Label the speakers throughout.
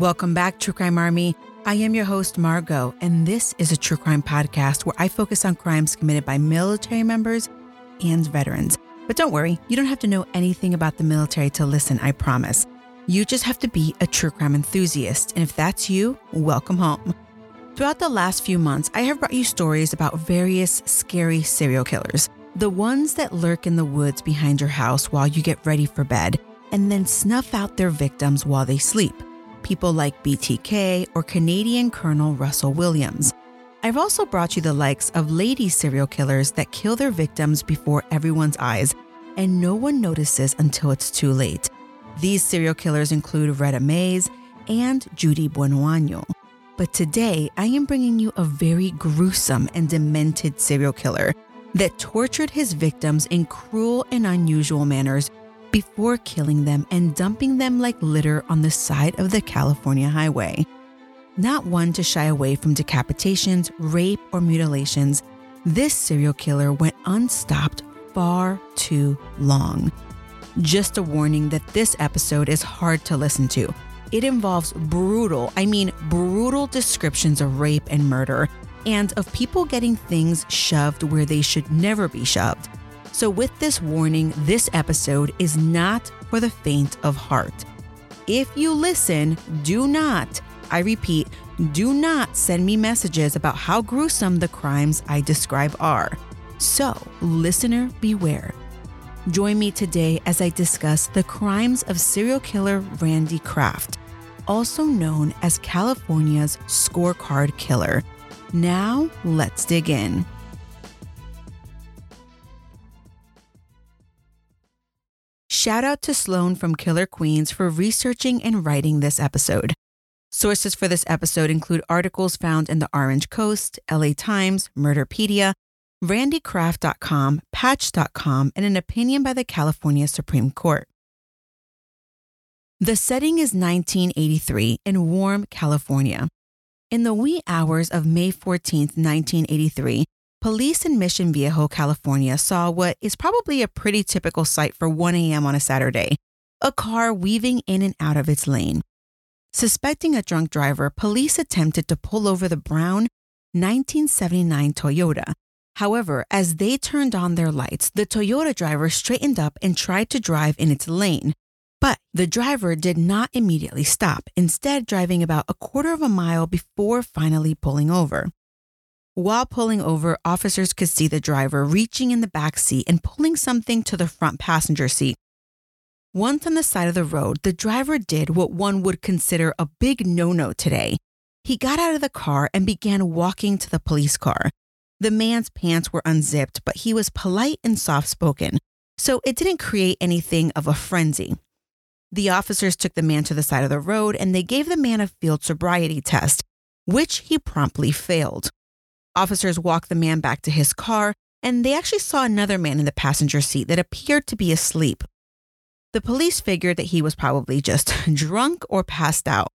Speaker 1: Welcome back, True Crime Army. I am your host, Margot, and this is a true crime podcast where I focus on crimes committed by military members and veterans. But don't worry, you don't have to know anything about the military to listen, I promise. You just have to be a true crime enthusiast, and if that's you, welcome home. Throughout the last few months, I have brought you stories about various scary serial killers. The ones that lurk in the woods behind your house while you get ready for bed, and then snuff out their victims while they sleep people like BTK or Canadian Colonel Russell Williams. I've also brought you the likes of lady serial killers that kill their victims before everyone's eyes, and no one notices until it's too late. These serial killers include Reta Mays and Judy Buenoano. But today, I am bringing you a very gruesome and demented serial killer that tortured his victims in cruel and unusual manners before killing them and dumping them like litter on the side of the California highway. Not one to shy away from decapitations, rape, or mutilations, this serial killer went unstopped far too long. Just a warning that this episode is hard to listen to. It involves brutal, I mean, brutal descriptions of rape and murder, and of people getting things shoved where they should never be shoved. So, with this warning, this episode is not for the faint of heart. If you listen, do not, I repeat, do not send me messages about how gruesome the crimes I describe are. So, listener, beware. Join me today as I discuss the crimes of serial killer Randy Kraft, also known as California's scorecard killer. Now, let's dig in. Shout out to Sloan from Killer Queens for researching and writing this episode. Sources for this episode include articles found in the Orange Coast, LA Times, Murderpedia, randycraft.com, patch.com, and an opinion by the California Supreme Court. The setting is 1983 in warm California. In the wee hours of May 14, 1983, Police in Mission Viejo, California saw what is probably a pretty typical sight for 1 a.m. on a Saturday a car weaving in and out of its lane. Suspecting a drunk driver, police attempted to pull over the brown 1979 Toyota. However, as they turned on their lights, the Toyota driver straightened up and tried to drive in its lane. But the driver did not immediately stop, instead, driving about a quarter of a mile before finally pulling over. While pulling over, officers could see the driver reaching in the back seat and pulling something to the front passenger seat. Once on the side of the road, the driver did what one would consider a big no no today. He got out of the car and began walking to the police car. The man's pants were unzipped, but he was polite and soft spoken, so it didn't create anything of a frenzy. The officers took the man to the side of the road and they gave the man a field sobriety test, which he promptly failed. Officers walked the man back to his car, and they actually saw another man in the passenger seat that appeared to be asleep. The police figured that he was probably just drunk or passed out.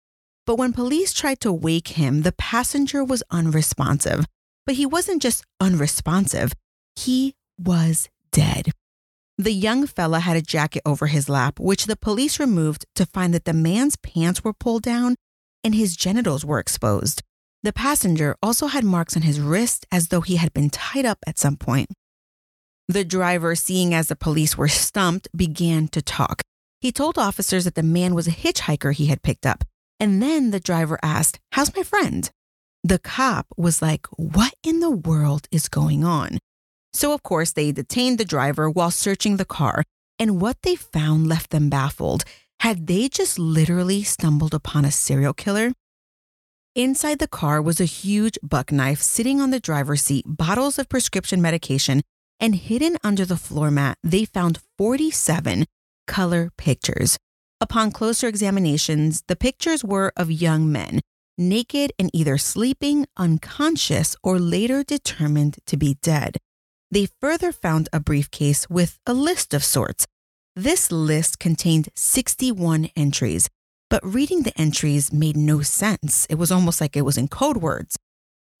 Speaker 1: But when police tried to wake him, the passenger was unresponsive. But he wasn't just unresponsive, he was dead. The young fella had a jacket over his lap, which the police removed to find that the man's pants were pulled down and his genitals were exposed. The passenger also had marks on his wrist as though he had been tied up at some point. The driver, seeing as the police were stumped, began to talk. He told officers that the man was a hitchhiker he had picked up. And then the driver asked, How's my friend? The cop was like, What in the world is going on? So, of course, they detained the driver while searching the car. And what they found left them baffled. Had they just literally stumbled upon a serial killer? Inside the car was a huge buck knife sitting on the driver's seat, bottles of prescription medication, and hidden under the floor mat, they found 47 color pictures. Upon closer examinations, the pictures were of young men, naked and either sleeping, unconscious, or later determined to be dead. They further found a briefcase with a list of sorts. This list contained 61 entries, but reading the entries made no sense. It was almost like it was in code words.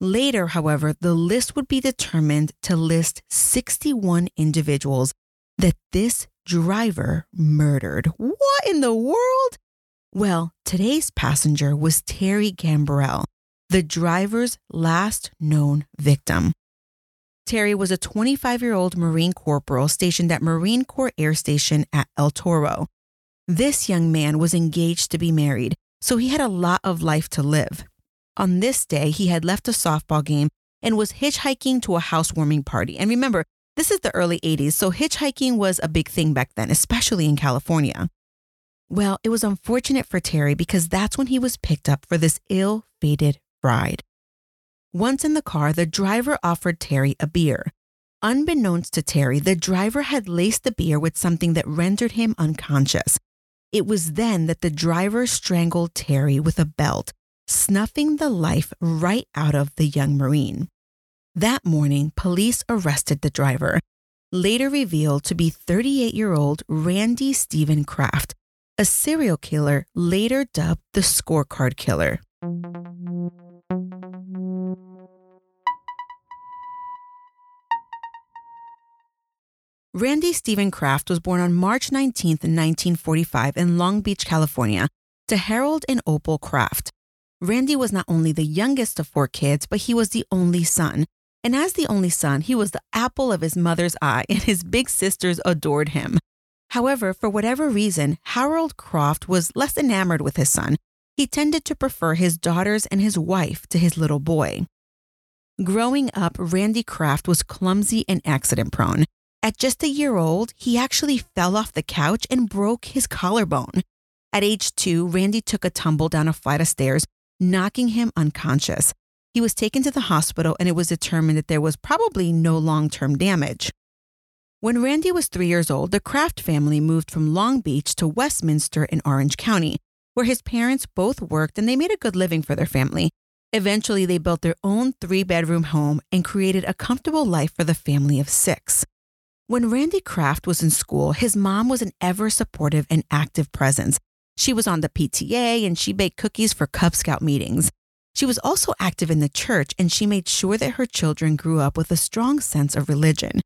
Speaker 1: Later, however, the list would be determined to list 61 individuals that this driver murdered. What in the world? Well, today's passenger was Terry Gambrell, the driver's last known victim. Terry was a 25 year old Marine corporal stationed at Marine Corps Air Station at El Toro. This young man was engaged to be married, so he had a lot of life to live. On this day, he had left a softball game and was hitchhiking to a housewarming party. And remember, this is the early 80s, so hitchhiking was a big thing back then, especially in California. Well, it was unfortunate for Terry because that's when he was picked up for this ill fated ride. Once in the car, the driver offered Terry a beer. Unbeknownst to Terry, the driver had laced the beer with something that rendered him unconscious. It was then that the driver strangled Terry with a belt, snuffing the life right out of the young Marine. That morning, police arrested the driver, later revealed to be 38 year old Randy Stephen Kraft, a serial killer later dubbed the scorecard killer. Randy Stephen Kraft was born on March 19, 1945, in Long Beach, California, to Harold and Opal Kraft. Randy was not only the youngest of four kids, but he was the only son. And as the only son, he was the apple of his mother's eye, and his big sisters adored him. However, for whatever reason, Harold Kraft was less enamored with his son. He tended to prefer his daughters and his wife to his little boy. Growing up, Randy Kraft was clumsy and accident prone. At just a year old, he actually fell off the couch and broke his collarbone. At age two, Randy took a tumble down a flight of stairs, knocking him unconscious. He was taken to the hospital and it was determined that there was probably no long term damage. When Randy was three years old, the Kraft family moved from Long Beach to Westminster in Orange County, where his parents both worked and they made a good living for their family. Eventually, they built their own three bedroom home and created a comfortable life for the family of six. When Randy Kraft was in school, his mom was an ever supportive and active presence. She was on the PTA and she baked cookies for Cub Scout meetings. She was also active in the church and she made sure that her children grew up with a strong sense of religion.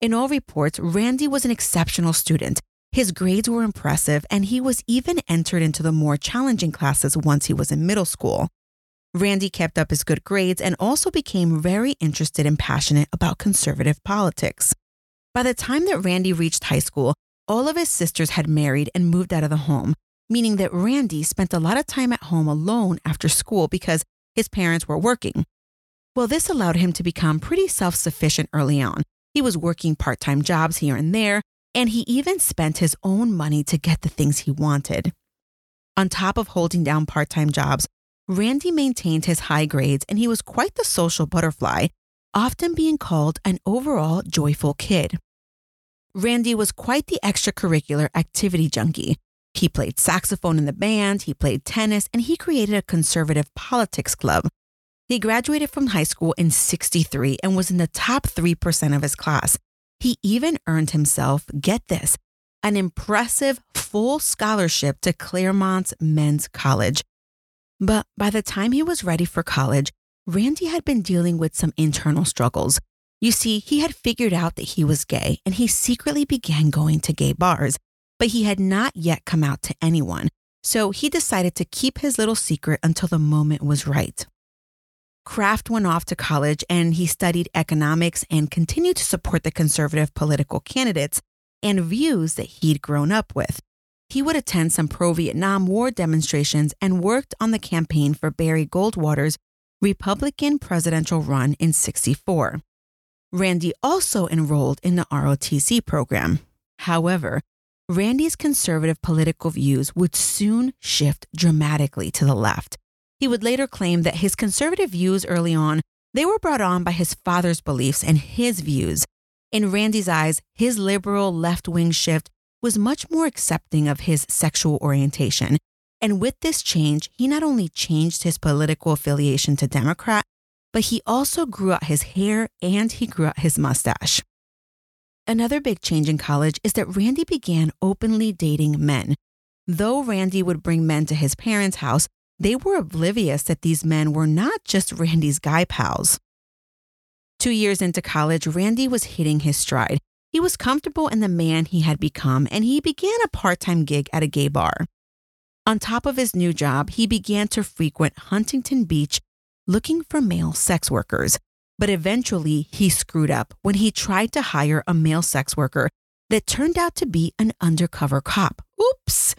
Speaker 1: In all reports, Randy was an exceptional student. His grades were impressive and he was even entered into the more challenging classes once he was in middle school. Randy kept up his good grades and also became very interested and passionate about conservative politics. By the time that Randy reached high school, all of his sisters had married and moved out of the home, meaning that Randy spent a lot of time at home alone after school because his parents were working. Well, this allowed him to become pretty self sufficient early on. He was working part time jobs here and there, and he even spent his own money to get the things he wanted. On top of holding down part time jobs, Randy maintained his high grades and he was quite the social butterfly, often being called an overall joyful kid. Randy was quite the extracurricular activity junkie. He played saxophone in the band, he played tennis, and he created a conservative politics club. He graduated from high school in 63 and was in the top 3% of his class. He even earned himself, get this, an impressive full scholarship to Claremont's Men's College. But by the time he was ready for college, Randy had been dealing with some internal struggles. You see, he had figured out that he was gay and he secretly began going to gay bars, but he had not yet come out to anyone. So he decided to keep his little secret until the moment was right. Kraft went off to college and he studied economics and continued to support the conservative political candidates and views that he'd grown up with. He would attend some pro Vietnam War demonstrations and worked on the campaign for Barry Goldwater's Republican presidential run in 64. Randy also enrolled in the ROTC program. However, Randy's conservative political views would soon shift dramatically to the left. He would later claim that his conservative views early on, they were brought on by his father's beliefs and his views. In Randy's eyes, his liberal left-wing shift was much more accepting of his sexual orientation. And with this change, he not only changed his political affiliation to Democrat, but he also grew out his hair and he grew out his mustache. Another big change in college is that Randy began openly dating men. Though Randy would bring men to his parents' house, they were oblivious that these men were not just Randy's guy pals. Two years into college, Randy was hitting his stride. He was comfortable in the man he had become, and he began a part time gig at a gay bar. On top of his new job, he began to frequent Huntington Beach looking for male sex workers. But eventually, he screwed up when he tried to hire a male sex worker that turned out to be an undercover cop. Oops!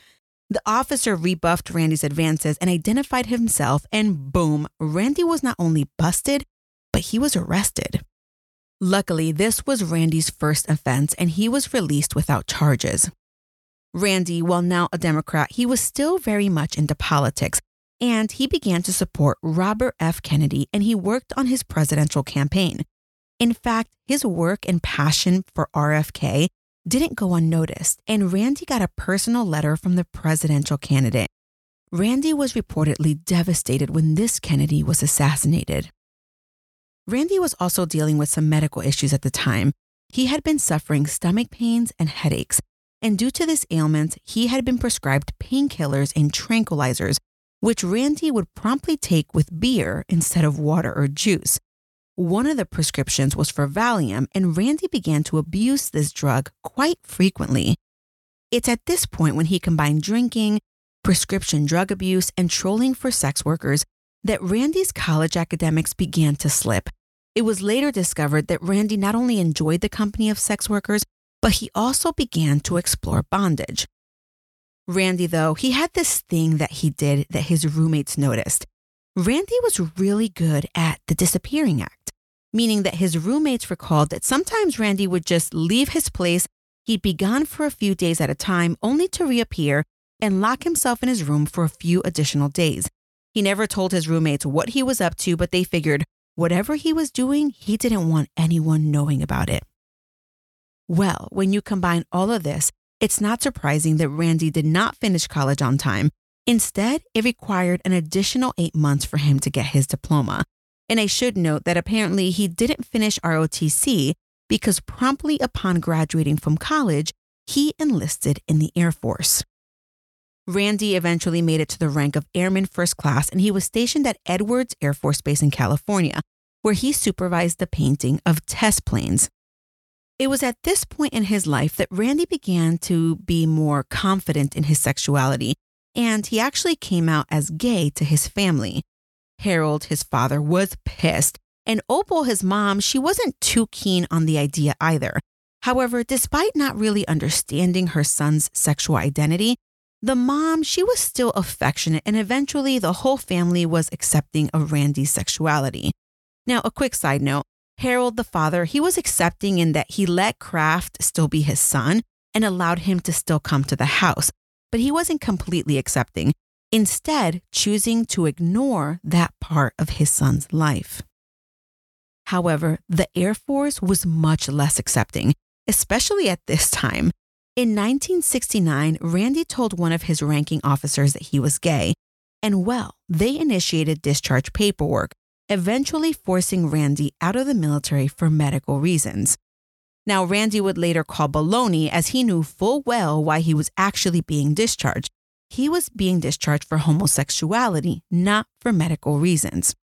Speaker 1: The officer rebuffed Randy's advances and identified himself, and boom, Randy was not only busted, but he was arrested. Luckily, this was Randy's first offense, and he was released without charges. Randy, while now a Democrat, he was still very much into politics, and he began to support Robert F. Kennedy and he worked on his presidential campaign. In fact, his work and passion for RFK didn't go unnoticed, and Randy got a personal letter from the presidential candidate. Randy was reportedly devastated when this Kennedy was assassinated. Randy was also dealing with some medical issues at the time. He had been suffering stomach pains and headaches, and due to this ailment, he had been prescribed painkillers and tranquilizers, which Randy would promptly take with beer instead of water or juice. One of the prescriptions was for Valium, and Randy began to abuse this drug quite frequently. It's at this point when he combined drinking, prescription drug abuse, and trolling for sex workers that Randy's college academics began to slip. It was later discovered that Randy not only enjoyed the company of sex workers, but he also began to explore bondage. Randy, though, he had this thing that he did that his roommates noticed. Randy was really good at the disappearing act, meaning that his roommates recalled that sometimes Randy would just leave his place, he'd be gone for a few days at a time, only to reappear and lock himself in his room for a few additional days. He never told his roommates what he was up to, but they figured whatever he was doing, he didn't want anyone knowing about it. Well, when you combine all of this, it's not surprising that Randy did not finish college on time. Instead, it required an additional eight months for him to get his diploma. And I should note that apparently he didn't finish ROTC because promptly upon graduating from college, he enlisted in the Air Force. Randy eventually made it to the rank of Airman First Class and he was stationed at Edwards Air Force Base in California, where he supervised the painting of test planes. It was at this point in his life that Randy began to be more confident in his sexuality, and he actually came out as gay to his family. Harold, his father, was pissed, and Opal, his mom, she wasn't too keen on the idea either. However, despite not really understanding her son's sexual identity, the mom, she was still affectionate, and eventually the whole family was accepting of Randy's sexuality. Now, a quick side note Harold, the father, he was accepting in that he let Kraft still be his son and allowed him to still come to the house, but he wasn't completely accepting, instead, choosing to ignore that part of his son's life. However, the Air Force was much less accepting, especially at this time. In 1969, Randy told one of his ranking officers that he was gay, and well, they initiated discharge paperwork, eventually forcing Randy out of the military for medical reasons. Now, Randy would later call baloney as he knew full well why he was actually being discharged. He was being discharged for homosexuality, not for medical reasons.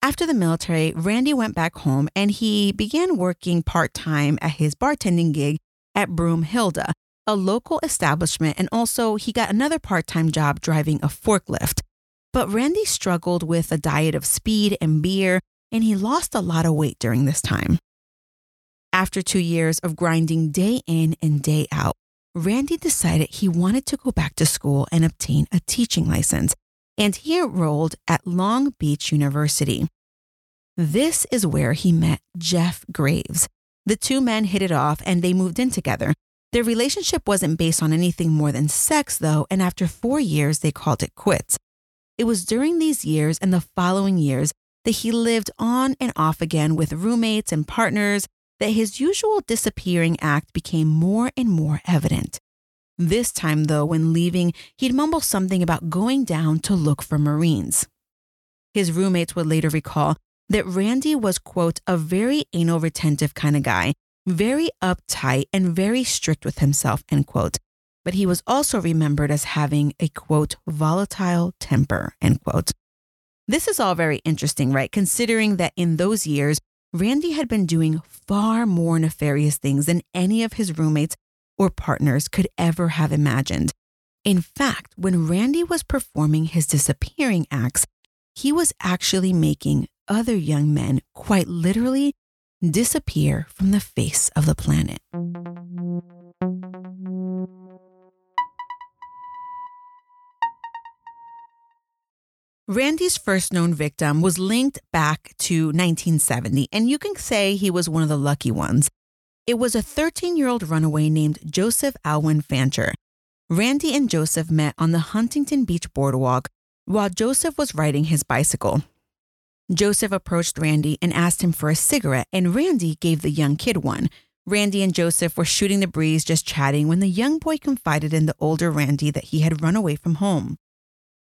Speaker 1: After the military, Randy went back home and he began working part time at his bartending gig at Broomhilda, a local establishment, and also he got another part time job driving a forklift. But Randy struggled with a diet of speed and beer, and he lost a lot of weight during this time. After two years of grinding day in and day out, Randy decided he wanted to go back to school and obtain a teaching license, and he enrolled at Long Beach University. This is where he met Jeff Graves. The two men hit it off and they moved in together. Their relationship wasn't based on anything more than sex, though, and after four years, they called it quits. It was during these years and the following years that he lived on and off again with roommates and partners, that his usual disappearing act became more and more evident. This time, though, when leaving, he'd mumble something about going down to look for Marines. His roommates would later recall that Randy was, quote, a very anal retentive kind of guy, very uptight and very strict with himself, end quote. But he was also remembered as having a, quote, volatile temper, end quote. This is all very interesting, right? Considering that in those years, Randy had been doing far more nefarious things than any of his roommates or partners could ever have imagined. In fact, when Randy was performing his disappearing acts, he was actually making other young men quite literally disappear from the face of the planet. Randy's first known victim was linked back to 1970, and you can say he was one of the lucky ones. It was a 13 year old runaway named Joseph Alwyn Fancher. Randy and Joseph met on the Huntington Beach boardwalk while Joseph was riding his bicycle. Joseph approached Randy and asked him for a cigarette, and Randy gave the young kid one. Randy and Joseph were shooting the breeze, just chatting, when the young boy confided in the older Randy that he had run away from home.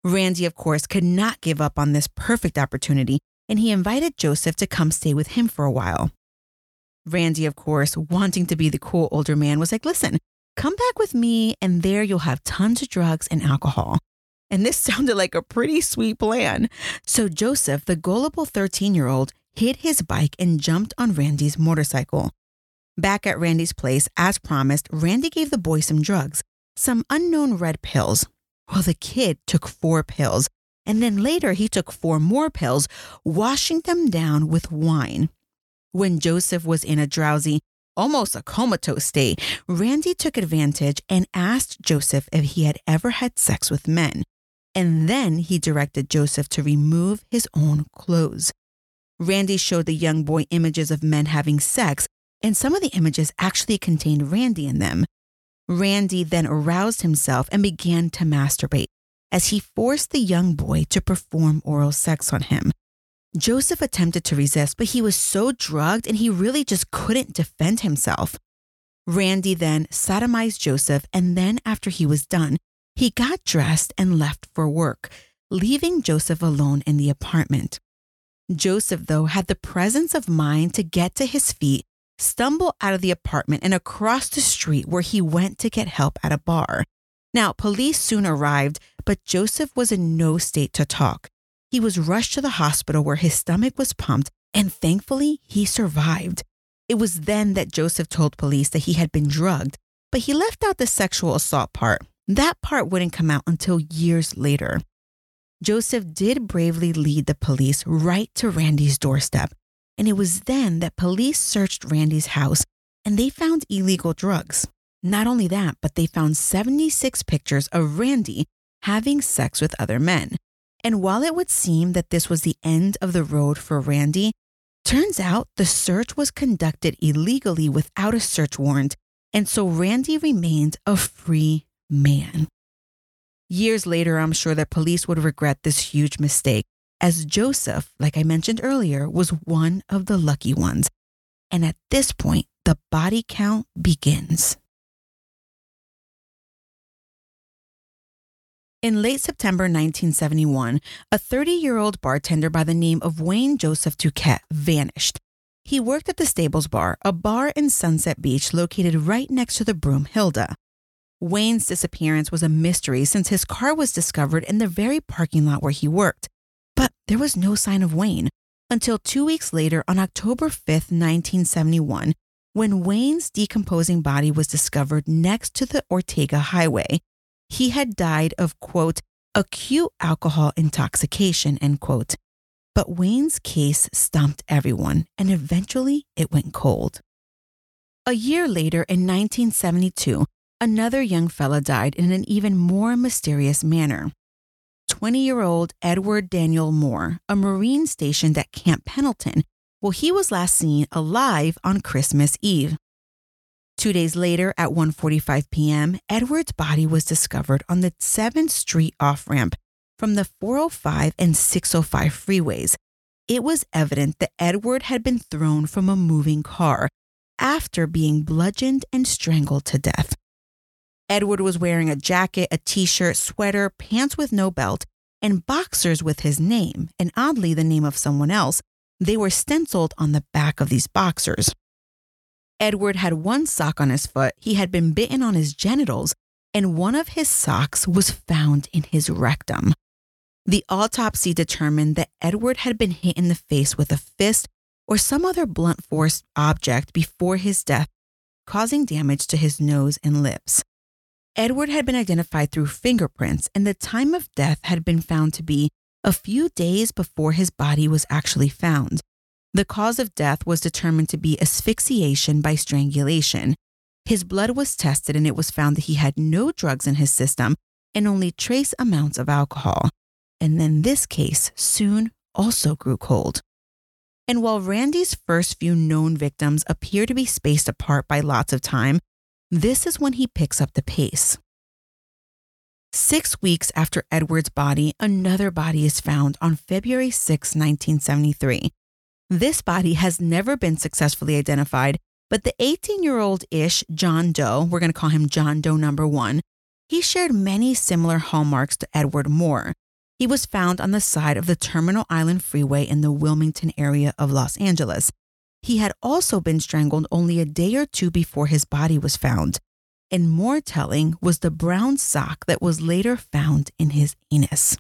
Speaker 1: Randy, of course, could not give up on this perfect opportunity, and he invited Joseph to come stay with him for a while. Randy, of course, wanting to be the cool older man, was like, listen, come back with me, and there you'll have tons of drugs and alcohol. And this sounded like a pretty sweet plan. So Joseph, the gullible 13 year old, hid his bike and jumped on Randy's motorcycle. Back at Randy's place, as promised, Randy gave the boy some drugs, some unknown red pills. Well, the kid took four pills, and then later he took four more pills, washing them down with wine. When Joseph was in a drowsy, almost a comatose state, Randy took advantage and asked Joseph if he had ever had sex with men. And then he directed Joseph to remove his own clothes. Randy showed the young boy images of men having sex, and some of the images actually contained Randy in them. Randy then aroused himself and began to masturbate as he forced the young boy to perform oral sex on him. Joseph attempted to resist, but he was so drugged and he really just couldn't defend himself. Randy then sodomized Joseph, and then after he was done, he got dressed and left for work, leaving Joseph alone in the apartment. Joseph, though, had the presence of mind to get to his feet, stumble out of the apartment and across the street where he went to get help at a bar. Now, police soon arrived, but Joseph was in no state to talk. He was rushed to the hospital where his stomach was pumped, and thankfully, he survived. It was then that Joseph told police that he had been drugged, but he left out the sexual assault part. That part wouldn't come out until years later. Joseph did bravely lead the police right to Randy's doorstep, and it was then that police searched Randy's house and they found illegal drugs. Not only that, but they found 76 pictures of Randy having sex with other men. And while it would seem that this was the end of the road for Randy, turns out the search was conducted illegally without a search warrant, and so Randy remained a free man. Years later, I'm sure that police would regret this huge mistake, as Joseph, like I mentioned earlier, was one of the lucky ones. And at this point, the body count begins. In late September 1971, a 30 year old bartender by the name of Wayne Joseph Dukette vanished. He worked at the Stables Bar, a bar in Sunset Beach located right next to the Broomhilda. Wayne's disappearance was a mystery since his car was discovered in the very parking lot where he worked. But there was no sign of Wayne until two weeks later on October 5th, 1971, when Wayne's decomposing body was discovered next to the Ortega Highway he had died of, quote, acute alcohol intoxication, end quote. But Wayne's case stumped everyone, and eventually it went cold. A year later, in 1972, another young fella died in an even more mysterious manner. 20 year old Edward Daniel Moore, a Marine stationed at Camp Pendleton, well, he was last seen alive on Christmas Eve. Two days later, at 1:45 p.m., Edward's body was discovered on the 7th Street off-ramp from the 405 and 605 freeways. It was evident that Edward had been thrown from a moving car, after being bludgeoned and strangled to death. Edward was wearing a jacket, a t shirt, sweater, pants with no belt, and boxers with his name, and oddly, the name of someone else. They were stenciled on the back of these boxers. Edward had one sock on his foot, he had been bitten on his genitals, and one of his socks was found in his rectum. The autopsy determined that Edward had been hit in the face with a fist or some other blunt force object before his death, causing damage to his nose and lips. Edward had been identified through fingerprints, and the time of death had been found to be a few days before his body was actually found. The cause of death was determined to be asphyxiation by strangulation. His blood was tested, and it was found that he had no drugs in his system and only trace amounts of alcohol. And then this case soon also grew cold. And while Randy's first few known victims appear to be spaced apart by lots of time, this is when he picks up the pace. Six weeks after Edward's body, another body is found on February 6, 1973. This body has never been successfully identified, but the 18 year old ish John Doe, we're going to call him John Doe number one, he shared many similar hallmarks to Edward Moore. He was found on the side of the Terminal Island Freeway in the Wilmington area of Los Angeles. He had also been strangled only a day or two before his body was found. And more telling was the brown sock that was later found in his anus.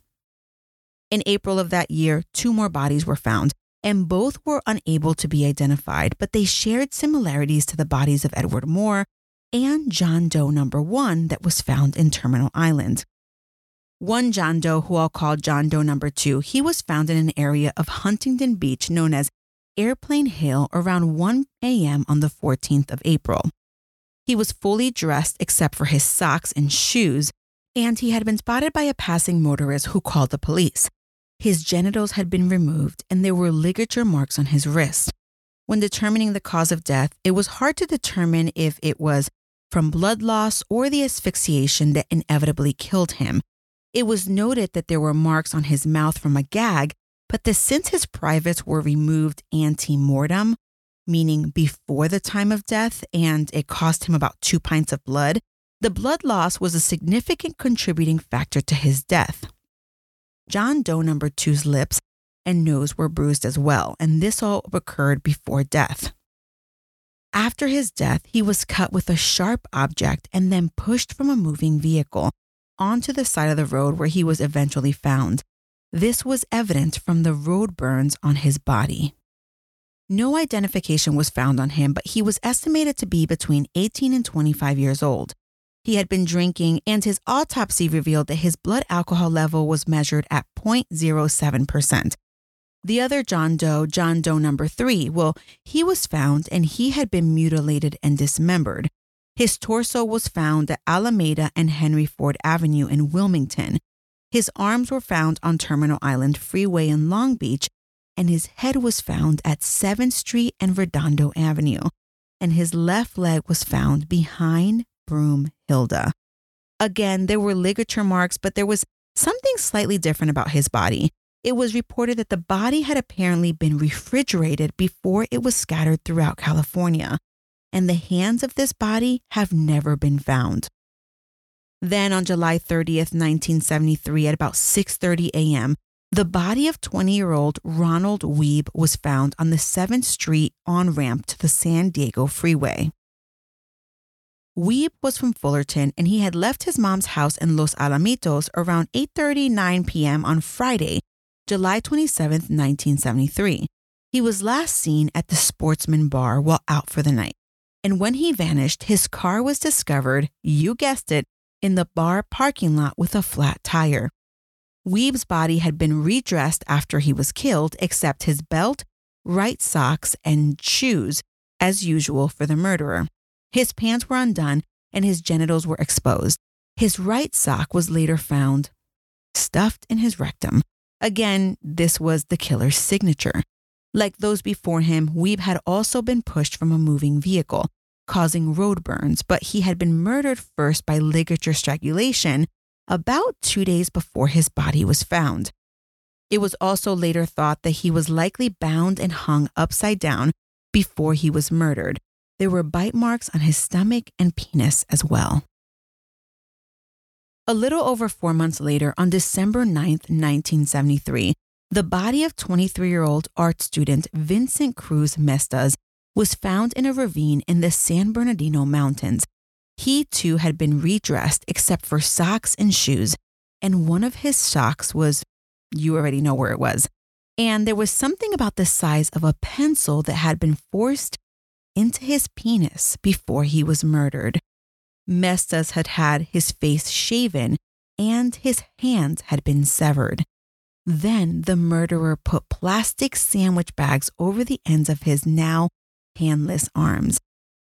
Speaker 1: In April of that year, two more bodies were found, and both were unable to be identified, but they shared similarities to the bodies of Edward Moore and John Doe number one that was found in Terminal Island. One John Doe, who I'll call John Doe number two, he was found in an area of Huntington Beach known as Airplane Hill around 1 a.m. on the 14th of April. He was fully dressed except for his socks and shoes, and he had been spotted by a passing motorist who called the police. His genitals had been removed and there were ligature marks on his wrist. When determining the cause of death, it was hard to determine if it was from blood loss or the asphyxiation that inevitably killed him, it was noted that there were marks on his mouth from a gag, but since his privates were removed ante mortem, meaning before the time of death, and it cost him about two pints of blood, the blood loss was a significant contributing factor to his death. John Doe number two's lips and nose were bruised as well, and this all occurred before death. After his death, he was cut with a sharp object and then pushed from a moving vehicle, onto the side of the road where he was eventually found. This was evident from the road burns on his body. No identification was found on him, but he was estimated to be between 18 and 25 years old. He had been drinking, and his autopsy revealed that his blood alcohol level was measured at 0.07%. The other John Doe, John Doe number three, well, he was found and he had been mutilated and dismembered. His torso was found at Alameda and Henry Ford Avenue in Wilmington. His arms were found on Terminal Island Freeway in Long Beach, and his head was found at 7th Street and Redondo Avenue. And his left leg was found behind Broomhilda. Again, there were ligature marks, but there was something slightly different about his body. It was reported that the body had apparently been refrigerated before it was scattered throughout California and the hands of this body have never been found. Then on July 30th, 1973 at about 6:30 a.m., the body of 20-year-old Ronald Wiebe was found on the 7th Street on-ramp to the San Diego freeway. Wiebe was from Fullerton and he had left his mom's house in Los Alamitos around 8:39 p.m. on Friday, July 27, 1973. He was last seen at the Sportsman Bar while out for the night and when he vanished, his car was discovered, you guessed it, in the bar parking lot with a flat tire. Wiebe's body had been redressed after he was killed, except his belt, right socks, and shoes, as usual for the murderer. His pants were undone and his genitals were exposed. His right sock was later found stuffed in his rectum. Again, this was the killer's signature. Like those before him, Weeb had also been pushed from a moving vehicle, causing road burns, but he had been murdered first by ligature strangulation about two days before his body was found. It was also later thought that he was likely bound and hung upside down before he was murdered. there were bite marks on his stomach and penis as well. A little over four months later, on December 9th, 1973, the body of 23 year old art student Vincent Cruz Mestas was found in a ravine in the San Bernardino Mountains. He too had been redressed except for socks and shoes, and one of his socks was, you already know where it was. And there was something about the size of a pencil that had been forced into his penis before he was murdered. Mestas had had his face shaven and his hands had been severed. Then the murderer put plastic sandwich bags over the ends of his now handless arms.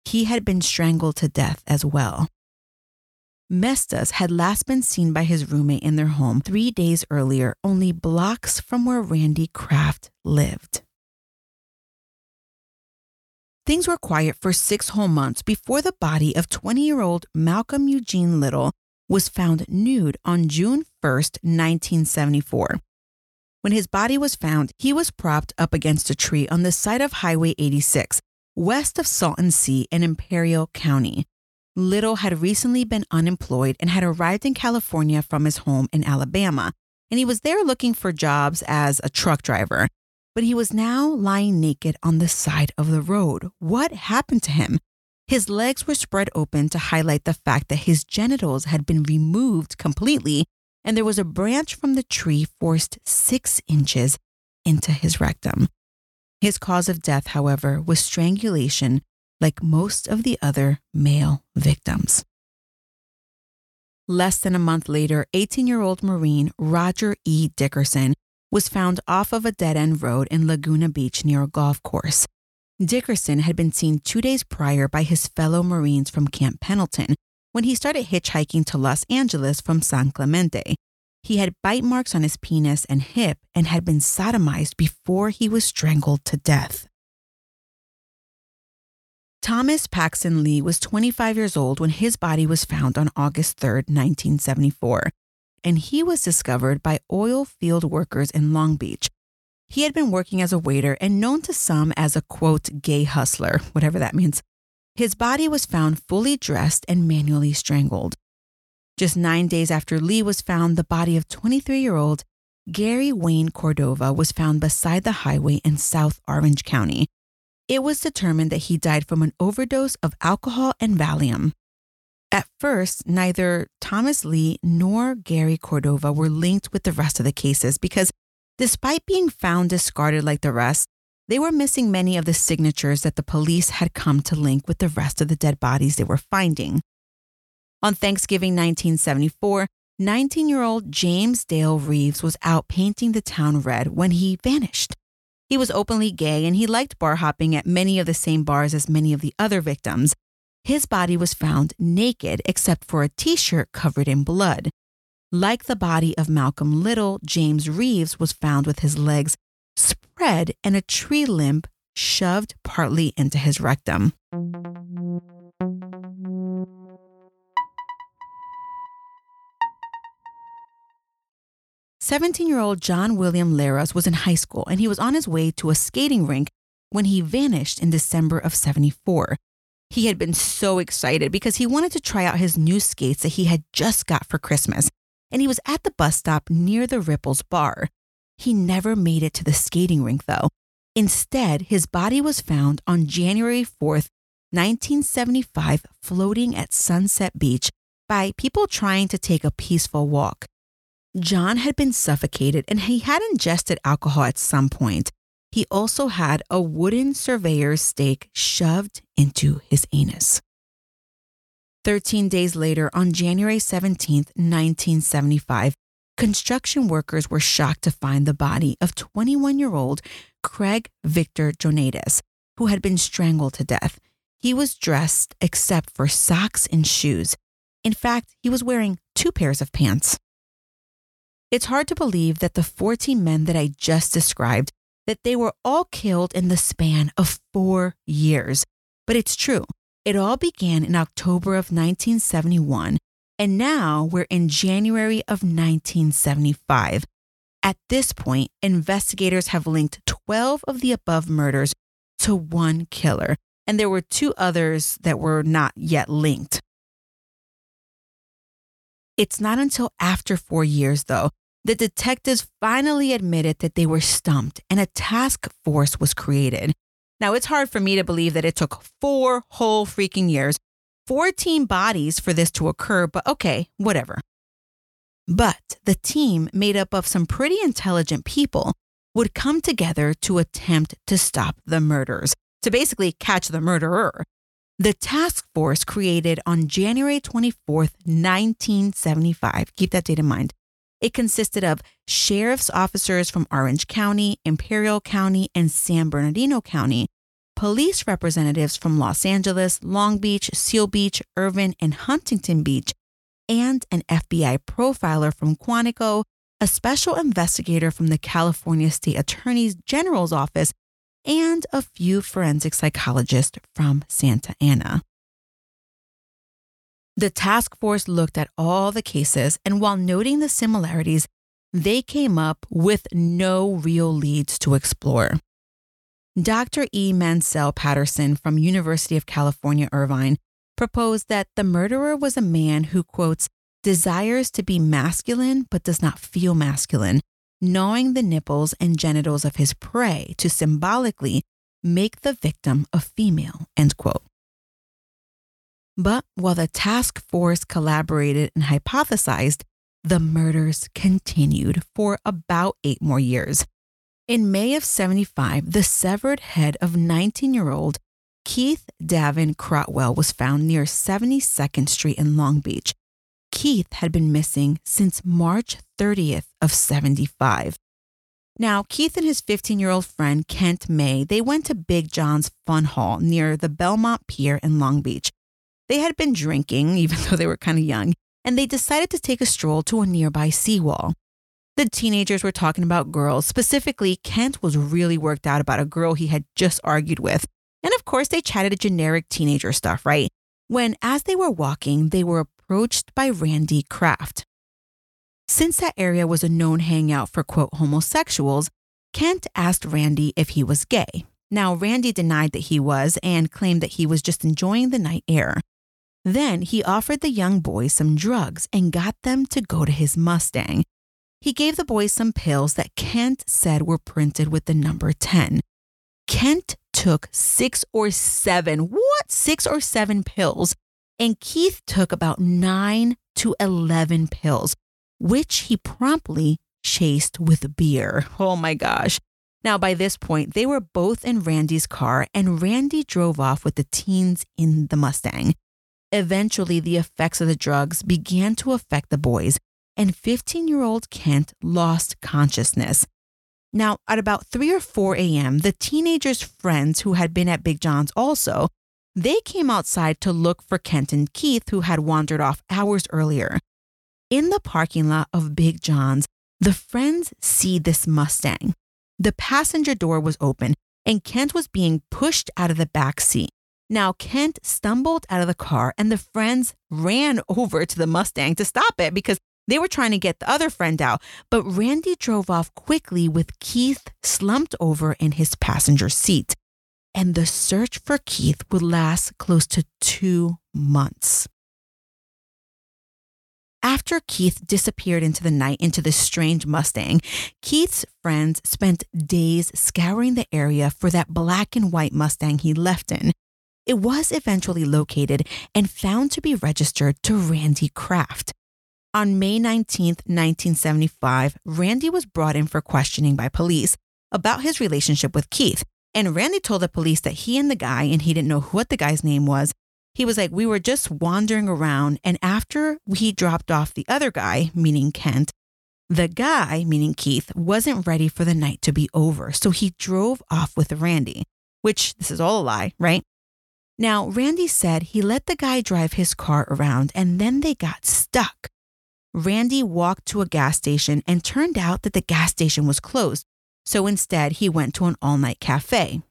Speaker 1: He had been strangled to death as well. Mestas had last been seen by his roommate in their home three days earlier, only blocks from where Randy Kraft lived. Things were quiet for six whole months before the body of 20 year old Malcolm Eugene Little was found nude on June 1st, 1974. When his body was found, he was propped up against a tree on the side of Highway 86, west of Salton Sea in Imperial County. Little had recently been unemployed and had arrived in California from his home in Alabama, and he was there looking for jobs as a truck driver. But he was now lying naked on the side of the road. What happened to him? His legs were spread open to highlight the fact that his genitals had been removed completely and there was a branch from the tree forced six inches into his rectum. His cause of death, however, was strangulation, like most of the other male victims. Less than a month later, 18 year old Marine Roger E. Dickerson was found off of a dead end road in Laguna Beach near a golf course. Dickerson had been seen two days prior by his fellow Marines from Camp Pendleton when he started hitchhiking to Los Angeles from San Clemente. He had bite marks on his penis and hip and had been sodomized before he was strangled to death. Thomas Paxton Lee was 25 years old when his body was found on August 3, 1974, and he was discovered by oil field workers in Long Beach. He had been working as a waiter and known to some as a quote, gay hustler, whatever that means. His body was found fully dressed and manually strangled. Just nine days after Lee was found, the body of 23 year old Gary Wayne Cordova was found beside the highway in South Orange County. It was determined that he died from an overdose of alcohol and Valium. At first, neither Thomas Lee nor Gary Cordova were linked with the rest of the cases because, despite being found discarded like the rest, they were missing many of the signatures that the police had come to link with the rest of the dead bodies they were finding. On Thanksgiving 1974, 19 year old James Dale Reeves was out painting the town red when he vanished. He was openly gay and he liked bar hopping at many of the same bars as many of the other victims. His body was found naked except for a t shirt covered in blood. Like the body of Malcolm Little, James Reeves was found with his legs spread and a tree limb shoved partly into his rectum. 17 year old John William Leras was in high school and he was on his way to a skating rink when he vanished in December of 74. He had been so excited because he wanted to try out his new skates that he had just got for Christmas, and he was at the bus stop near the Ripples bar. He never made it to the skating rink though. Instead, his body was found on January 4th, 1975, floating at Sunset Beach by people trying to take a peaceful walk. John had been suffocated and he had ingested alcohol at some point. He also had a wooden surveyor's stake shoved into his anus. 13 days later, on January 17, 1975, construction workers were shocked to find the body of 21 year old Craig Victor Jonaitis, who had been strangled to death. He was dressed except for socks and shoes. In fact, he was wearing two pairs of pants. It's hard to believe that the 14 men that I just described that they were all killed in the span of 4 years. But it's true. It all began in October of 1971 and now we're in January of 1975. At this point, investigators have linked 12 of the above murders to one killer, and there were two others that were not yet linked. It's not until after four years, though, that detectives finally admitted that they were stumped and a task force was created. Now, it's hard for me to believe that it took four whole freaking years, 14 bodies for this to occur, but okay, whatever. But the team, made up of some pretty intelligent people, would come together to attempt to stop the murders, to basically catch the murderer. The task force created on January 24th, 1975, keep that date in mind. It consisted of sheriff's officers from Orange County, Imperial County, and San Bernardino County, police representatives from Los Angeles, Long Beach, Seal Beach, Irvine, and Huntington Beach, and an FBI profiler from Quantico, a special investigator from the California State Attorney General's office, and a few forensic psychologists from Santa Ana. The task force looked at all the cases, and while noting the similarities, they came up with no real leads to explore. Dr. E. Mansell Pattison from University of California, Irvine, proposed that the murderer was a man who, quotes, desires to be masculine but does not feel masculine, gnawing the nipples and genitals of his prey to symbolically make the victim a female, end quote. But while the task force collaborated and hypothesized, the murders continued for about eight more years. In May of 75, the severed head of 19 year old Keith Davin Crotwell was found near 72nd Street in Long Beach. Keith had been missing since March 30th of 75. Now, Keith and his 15-year-old friend Kent May, they went to Big John's Fun Hall near the Belmont Pier in Long Beach. They had been drinking, even though they were kind of young, and they decided to take a stroll to a nearby seawall. The teenagers were talking about girls. Specifically, Kent was really worked out about a girl he had just argued with and of course, they chatted generic teenager stuff, right? When, as they were walking, they were approached by Randy Kraft. Since that area was a known hangout for quote homosexuals, Kent asked Randy if he was gay. Now, Randy denied that he was and claimed that he was just enjoying the night air. Then he offered the young boys some drugs and got them to go to his Mustang. He gave the boys some pills that Kent said were printed with the number 10. Kent took six or seven, what? Six or seven pills. And Keith took about nine to 11 pills, which he promptly chased with beer. Oh my gosh. Now, by this point, they were both in Randy's car, and Randy drove off with the teens in the Mustang. Eventually, the effects of the drugs began to affect the boys, and 15 year old Kent lost consciousness. Now, at about 3 or 4 a.m., the teenagers' friends who had been at Big John's also, they came outside to look for Kent and Keith who had wandered off hours earlier. In the parking lot of Big John's, the friends see this Mustang. The passenger door was open and Kent was being pushed out of the back seat. Now, Kent stumbled out of the car and the friends ran over to the Mustang to stop it because they were trying to get the other friend out, but Randy drove off quickly with Keith slumped over in his passenger seat. And the search for Keith would last close to two months. After Keith disappeared into the night into the strange Mustang, Keith's friends spent days scouring the area for that black and white Mustang he left in. It was eventually located and found to be registered to Randy Kraft. On May 19, 1975, Randy was brought in for questioning by police about his relationship with Keith. And Randy told the police that he and the guy, and he didn't know what the guy's name was, he was like, We were just wandering around. And after he dropped off the other guy, meaning Kent, the guy, meaning Keith, wasn't ready for the night to be over. So he drove off with Randy, which this is all a lie, right? Now, Randy said he let the guy drive his car around and then they got stuck. Randy walked to a gas station and turned out that the gas station was closed. So instead, he went to an all night cafe.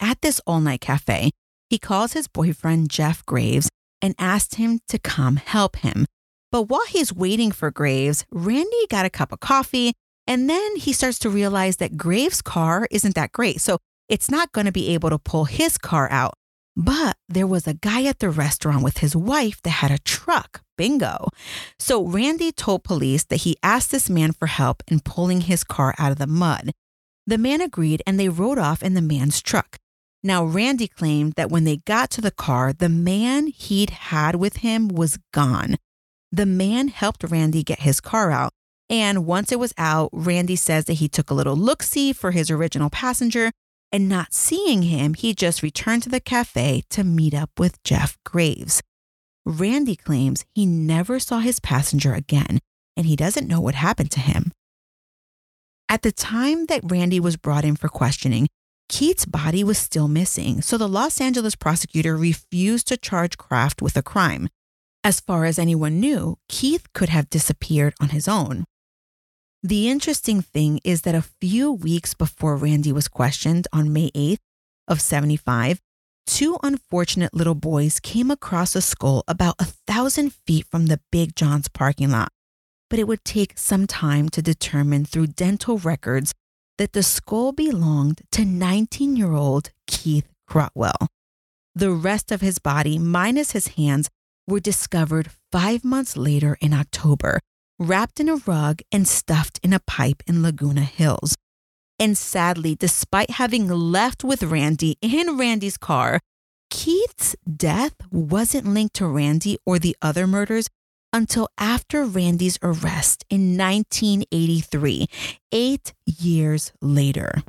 Speaker 1: At this all night cafe, he calls his boyfriend Jeff Graves and asks him to come help him. But while he's waiting for Graves, Randy got a cup of coffee and then he starts to realize that Graves' car isn't that great. So it's not going to be able to pull his car out. But there was a guy at the restaurant with his wife that had a truck. Bingo. So Randy told police that he asked this man for help in pulling his car out of the mud. The man agreed and they rode off in the man's truck. Now, Randy claimed that when they got to the car, the man he'd had with him was gone. The man helped Randy get his car out. And once it was out, Randy says that he took a little look see for his original passenger and not seeing him, he just returned to the cafe to meet up with Jeff Graves. Randy claims he never saw his passenger again and he doesn't know what happened to him. At the time that Randy was brought in for questioning, Keith's body was still missing, so the Los Angeles prosecutor refused to charge Kraft with a crime. As far as anyone knew, Keith could have disappeared on his own. The interesting thing is that a few weeks before Randy was questioned on May 8th of 75, two unfortunate little boys came across a skull about a thousand feet from the Big John's parking lot. But it would take some time to determine through dental records that the skull belonged to 19 year old Keith Crotwell. The rest of his body, minus his hands, were discovered five months later in October wrapped in a rug and stuffed in a pipe in Laguna Hills. And sadly, despite having left with Randy in Randy's car, Keith's death wasn't linked to Randy or the other murders until after Randy's arrest in 1983, eight years later.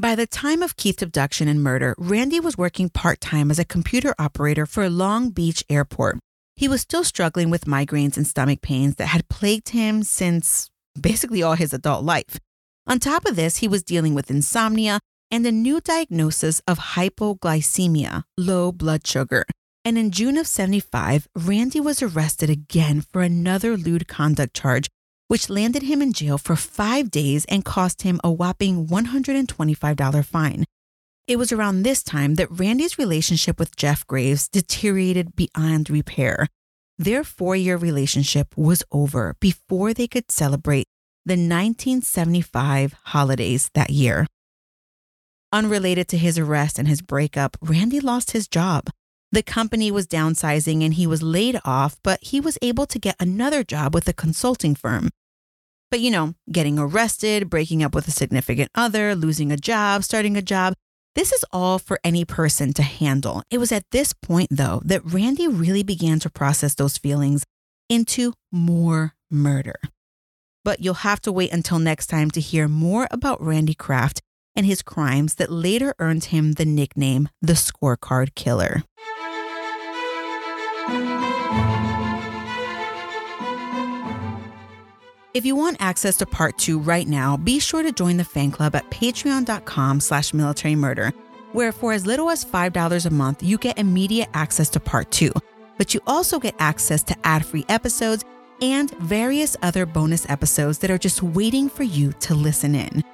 Speaker 1: By the time of Keith's abduction and murder, Randy was working part time as a computer operator for Long Beach Airport. He was still struggling with migraines and stomach pains that had plagued him since basically all his adult life. On top of this, he was dealing with insomnia and a new diagnosis of hypoglycemia, low blood sugar. And in June of 75, Randy was arrested again for another lewd conduct charge which landed him in jail for five days and cost him a whopping $125 fine. It was around this time that Randy's relationship with Jeff Graves deteriorated beyond repair. Their four year relationship was over before they could celebrate the 1975 holidays that year. Unrelated to his arrest and his breakup, Randy lost his job. The company was downsizing and he was laid off, but he was able to get another job with a consulting firm. But you know, getting arrested, breaking up with a significant other, losing a job, starting a job, this is all for any person to handle. It was at this point, though, that Randy really began to process those feelings into more murder. But you'll have to wait until next time to hear more about Randy Kraft and his crimes that later earned him the nickname the Scorecard Killer. If you want access to part two right now, be sure to join the fan club at patreon.com slash military murder, where for as little as $5 a month, you get immediate access to part two. But you also get access to ad-free episodes and various other bonus episodes that are just waiting for you to listen in.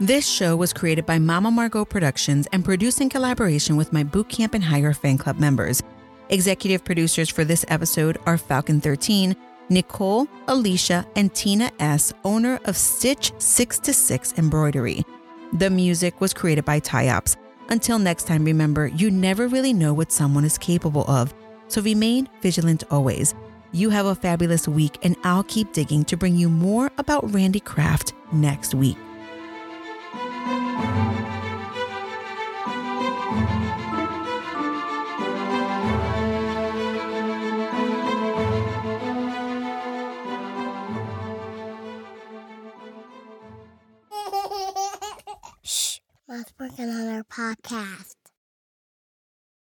Speaker 1: This show was created by Mama Margot Productions and produced in collaboration with my Bootcamp and Higher fan club members. Executive producers for this episode are Falcon 13, Nicole, Alicia, and Tina S., owner of Stitch 6 to 6 Embroidery. The music was created by Tyops. Until next time, remember, you never really know what someone is capable of, so remain vigilant always. You have a fabulous week, and I'll keep digging to bring you more about Randy Kraft next week.
Speaker 2: Working on our podcast.